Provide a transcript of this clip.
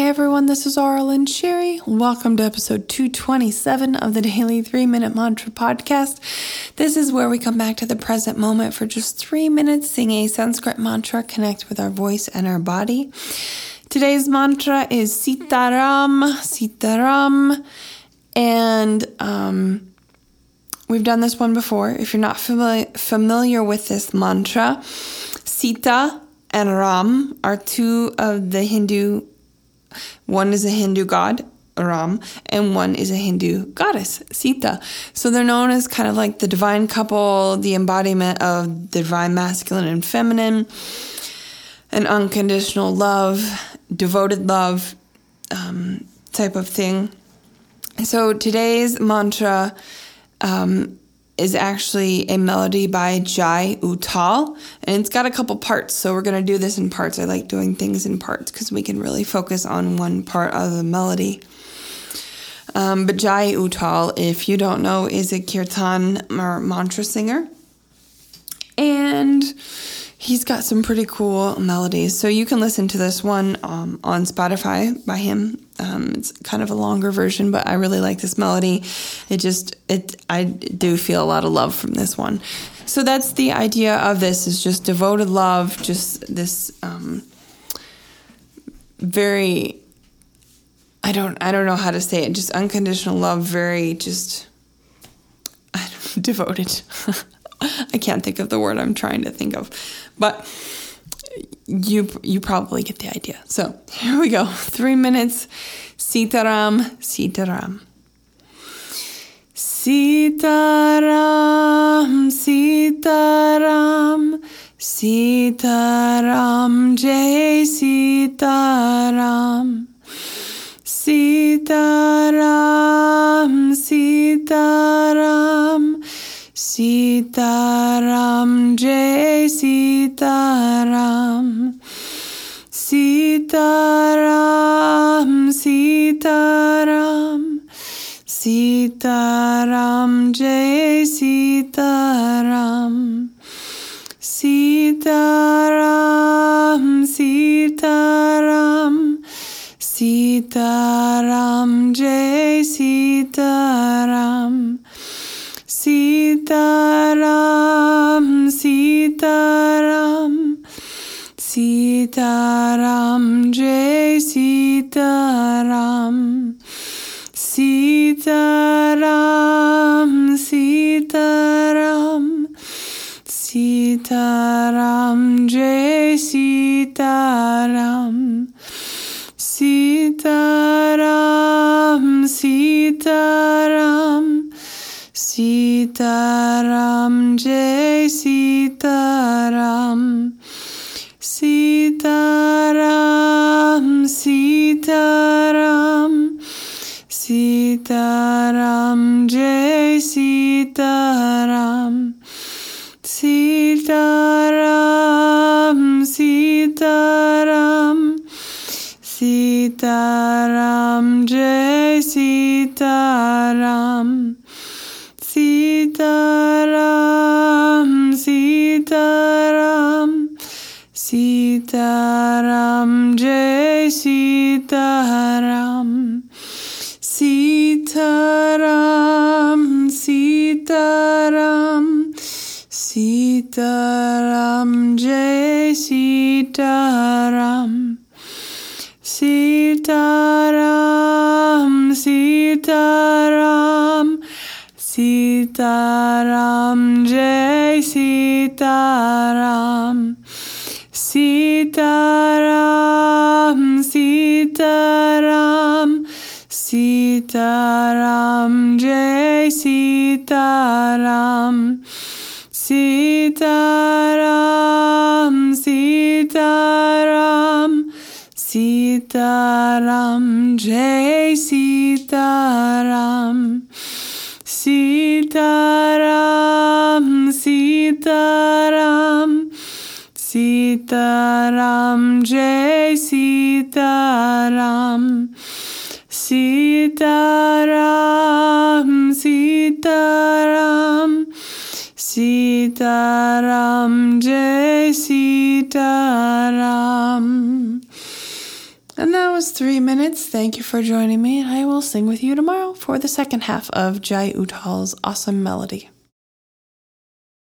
Hey everyone, this is Aaralyn Shiri. Welcome to episode 227 of the Daily 3 Minute Mantra Podcast. This is where we come back to the present moment for just three minutes, sing a Sanskrit mantra, connect with our voice and our body. Today's mantra is Sitaram, Sitaram, and um, we've done this one before. If you're not familiar, familiar with this mantra, Sita and Ram are two of the Hindu one is a Hindu god, Ram, and one is a Hindu goddess, Sita. So they're known as kind of like the divine couple, the embodiment of the divine masculine and feminine, an unconditional love, devoted love um, type of thing. So today's mantra um, is actually a melody by Jai Uttal, and it's got a couple parts. So we're to do this in parts. I like doing things in parts because we can really focus on one part of the melody. Um, but Jai Uttal, if you don't know, is a kirtan or mantra singer. And he's got some pretty cool melodies. So you can listen to this one um, on Spotify by him. Um, it's kind of a longer version, but I really like this melody. It just it I do feel a lot of love from this one. So that's the idea of this is just devoted love, just this um, very I don't I don't know how to say it, just unconditional love, very just devoted. I can't think of the word I'm trying to think of, but you you probably get the idea. So here we go. Three minutes. Sitaram, Sitaram. Sitaram, Sitaram, Sitaram, Jai Sitaram. Sitaram, Sitaram. Sitaram, Jai Sitaram. Sitaram, Sitaram. Sitaram, Jai Sitaram. Sitaram, Sitaram. Sitaram, Jai Sitaram. Sitaram. Sitaram, Sitaram, Sitaram, Jai Sitaram. Sitaram, Sitaram. Sitaram, Jai Sitaram. Sitaram, Sitaram, Sitaram. Sitaram, Jai Sitaram. Sitaram, Sitaram, Sitaram, Jai Sitaram. Sitaram, Sitaram, Sitaram, Jai Sitaram. Sitaram, Sitaram. Sitaram, Jai Sitaram. Sitaram, Sitaram. Sitaram, Jai Sitaram. Sitaram, Sitaram. Sitaram, Jai Sitaram. Sitaram, Sitaram, Sitaram, Jai Sitaram. Sitaram, Sitaram, Sitaram, Jai Sitaram. And that was three minutes. Thank you for joining me, I will sing with you tomorrow for the second half of Jai Uttal's awesome melody.